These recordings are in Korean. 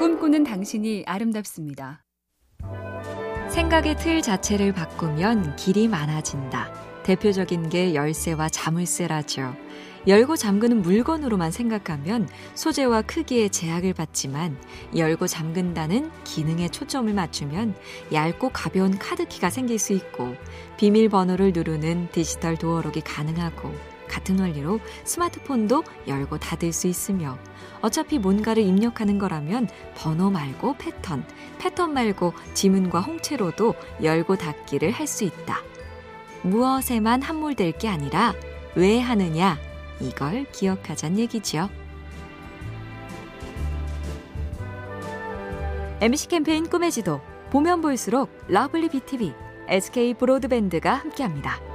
꿈꾸는 당신이 아름답습니다. 생각의 틀 자체를 바꾸면 길이 많아진다. 대표적인 게 열쇠와 자물쇠라죠. 열고 잠그는 물건으로만 생각하면 소재와 크기에 제약을 받지만 열고 잠근다는 기능에 초점을 맞추면 얇고 가벼운 카드키가 생길 수 있고 비밀번호를 누르는 디지털 도어록이 가능하고 같은 원리로 스마트폰도 열고 닫을 수 있으며 어차피 뭔가를 입력하는 거라면 번호 말고 패턴, 패턴 말고 지문과 홍채로도 열고 닫기를 할 수 있다. 무엇에만 함몰될 게 아니라 왜 하느냐 이걸 기억하자는 얘기지요. MBC 캠페인 꿈의 지도 보면 볼수록 lovely BTV, SK 브로드밴드가 함께합니다.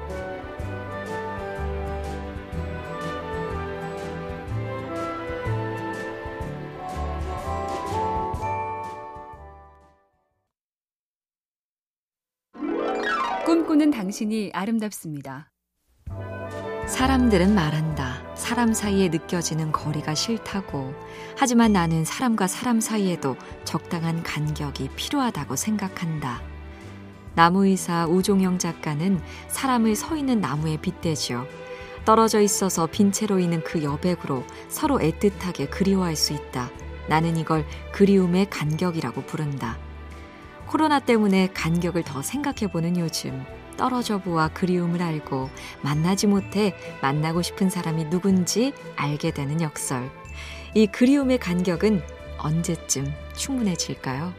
꿈꾸는 당신이 아름답습니다. 사람들은 말한다. 사람 사이에 느껴지는 거리가 싫다고. 하지만 나는 사람과 사람 사이에도 적당한 간격이 필요하다고 생각한다. 나무의사 우종영 작가는 사람을 서 있는 나무에 빗대지요. 떨어져 있어서 빈 채로 있는 그 여백으로 서로 애틋하게 그리워할 수 있다. 나는 이걸 그리움의 간격이라고 부른다. 코로나 때문에 간격을 더 생각해보는 요즘. 떨어져 보아 그리움을 알고 만나지 못해 만나고 싶은 사람이 누군지 알게 되는 역설. 이 그리움의 간격은 언제쯤 충분해질까요?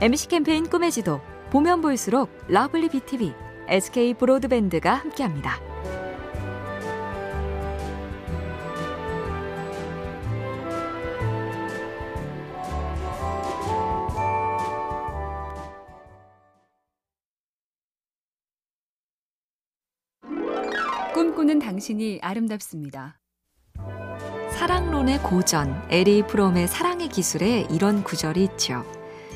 MBC 캠페인 꿈의 지도 보면 볼수록 러블리 BTV, SK 브로드밴드가 함께합니다. 꿈꾸는 당신이 아름답습니다. 사랑론의 고전 에리 프롬의 사랑의 기술에 이런 구절이 있죠.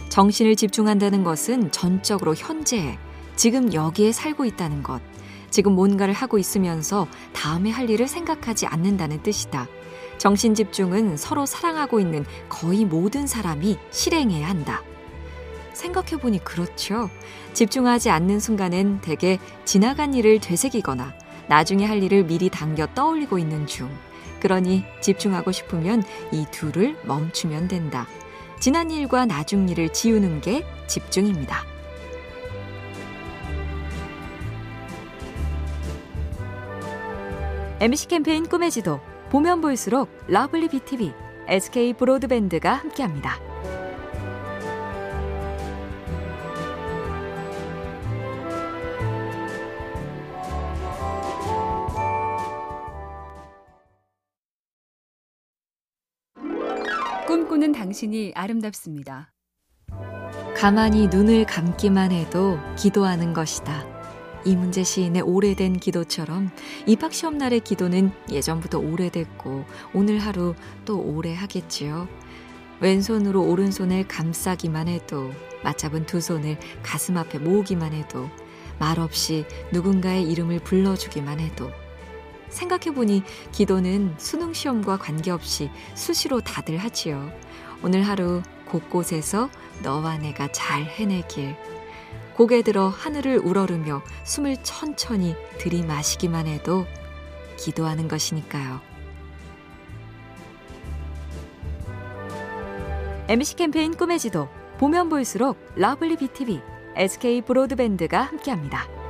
정신을 집중한다는 것은 전적으로 현재에 지금 여기에 살고 있다는 것. 지금 뭔가를 하고 있으면서 다음에 할 일을 생각하지 않는다는 뜻이다. 정신 집중은 서로 사랑하고 있는 거의 모든 사람이 실행해야 한다. 생각해보니 그렇죠. 집중하지 않는 순간엔 대개 지나간 일을 되새기거나 나중에 할 일을 미리 당겨 떠올리고 있는 중. 그러니 집중하고 싶으면 이 둘을 멈추면 된다. 지난 일과 나중 일을 지우는 게 집중입니다. MBC 캠페인 꿈의 지도 보면 볼수록 러블리 BTV, SK 브로드밴드가 함께합니다. 꿈꾸는 당신이 아름답습니다. 가만히 눈을 감기만 해도 기도하는 것이다. 이문재 시인의 오래된 기도처럼 입학 시험 날의 기도는 예전부터 오래됐고 오늘 하루 또 오래 하겠지요. 왼손으로 오른손을 감싸기만 해도 맞잡은 두 손을 가슴 앞에 모으기만 해도 말없이 누군가의 이름을 불러주기만 해도 생각해보니 기도는 수능 시험과 관계없이 수시로 다들 하지요. 오늘 하루 곳곳에서 너와 내가 잘 해내길. 고개 들어 하늘을 우러르며 숨을 천천히 들이마시기만 해도 기도하는 것이니까요. MBC 캠페인 꿈의 지도 보면 볼수록 러블리 BTV, SK 브로드밴드가 함께합니다.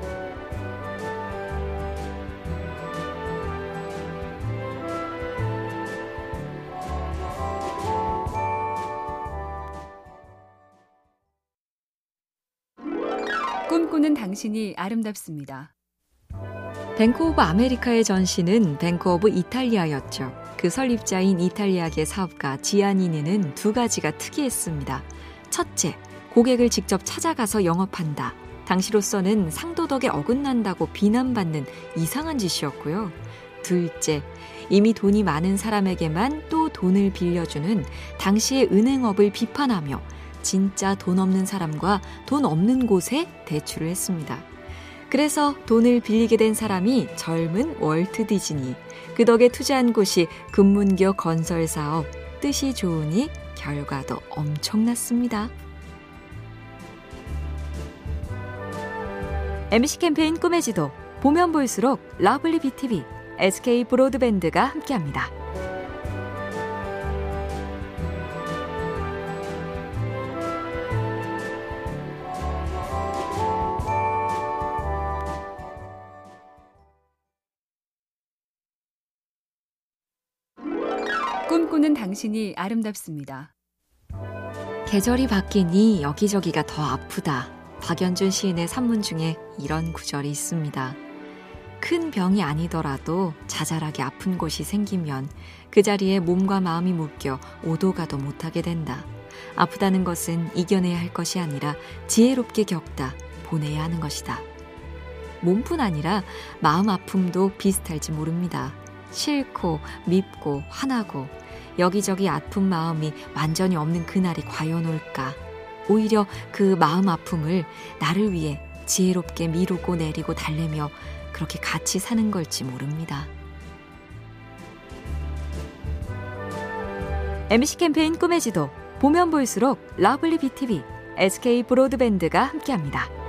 꿈꾸는 당신이 아름답습니다. Bank of America의 전신은 Bank of Italy였죠. 그 설립자인 이탈리아계 사업가 지아니니는 두 가지가 특이했습니다. 첫째, 고객을 직접 찾아가서 영업한다. 당시로서는 상도덕에 어긋난다고 비난받는 이상한 짓이었고요. 둘째, 이미 돈이 많은 사람에게만 또 돈을 빌려주는 당시의 은행업을 비판하며 진짜 돈 없는 사람과 돈 없는 곳에 대출을 했습니다. 그래서 돈을 빌리게 된 사람이 젊은 월트 디즈니. 그 덕에 투자한 곳이 금문교 건설 사업. 뜻이 좋으니 결과도 엄청났습니다. MBC 캠페인 꿈의 지도. 보면 볼수록 러블리 BTV, SK 브로드밴드가 함께합니다. 꿈꾸는 당신이 아름답습니다. 계절이 바뀌니 여기저기가 더 아프다. 박연준 시인의 산문 중에 이런 구절이 있습니다. 큰 병이 아니더라도 자잘하게 아픈 곳이 생기면 그 자리에 몸과 마음이 묶여 오도 가도 못하게 된다. 아프다는 것은 이겨내야 할 것이 아니라 지혜롭게 겪다, 보내야 하는 것이다. 몸뿐 아니라 마음 아픔도 비슷할지 모릅니다. 싫고, 밉고, 화나고, 여기저기 아픈 마음이 완전히 없는 그날이 과연 올까? 오히려 그 마음 아픔을 나를 위해 지혜롭게 미루고 내리고 달래며 그렇게 같이 사는 걸지 모릅니다. MBC 캠페인 꿈의 지도 보면 볼수록 러블리 BTV, SK 브로드밴드가 함께합니다.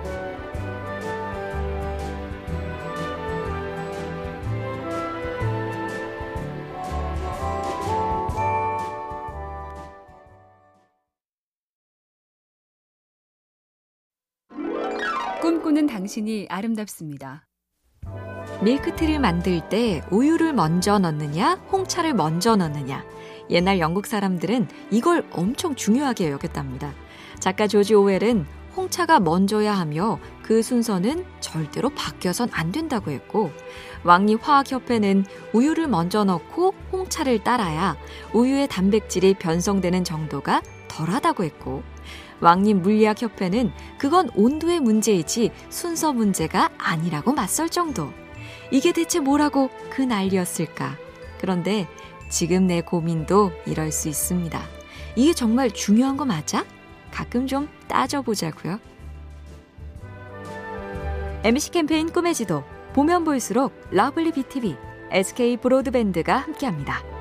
꿈꾸는 당신이 아름답습니다. 밀크티를 만들 때 우유를 먼저 넣느냐, 홍차를 먼저 넣느냐. 옛날 영국 사람들은 이걸 엄청 중요하게 여겼답니다. 작가 조지 오웰은 홍차가 먼저야 하며 그 순서는 절대로 바뀌어선 안 된다고 했고, 왕립 화학협회는 우유를 먼저 넣고 홍차를 따라야 우유의 단백질이 변성되는 정도가 덜하다고 했고, 왕립 물리학협회는 그건 온도의 문제이지 순서 문제가 아니라고 맞설 정도. 이게 대체 뭐라고 그 난리였을까? 그런데 지금 내 고민도 이럴 수 있습니다. 이게 정말 중요한 거 맞아? 가끔 좀 따져보자고요. MBC 캠페인 꿈의 지도 보면 볼수록 러블리 BTV, SK 브로드밴드가 함께합니다.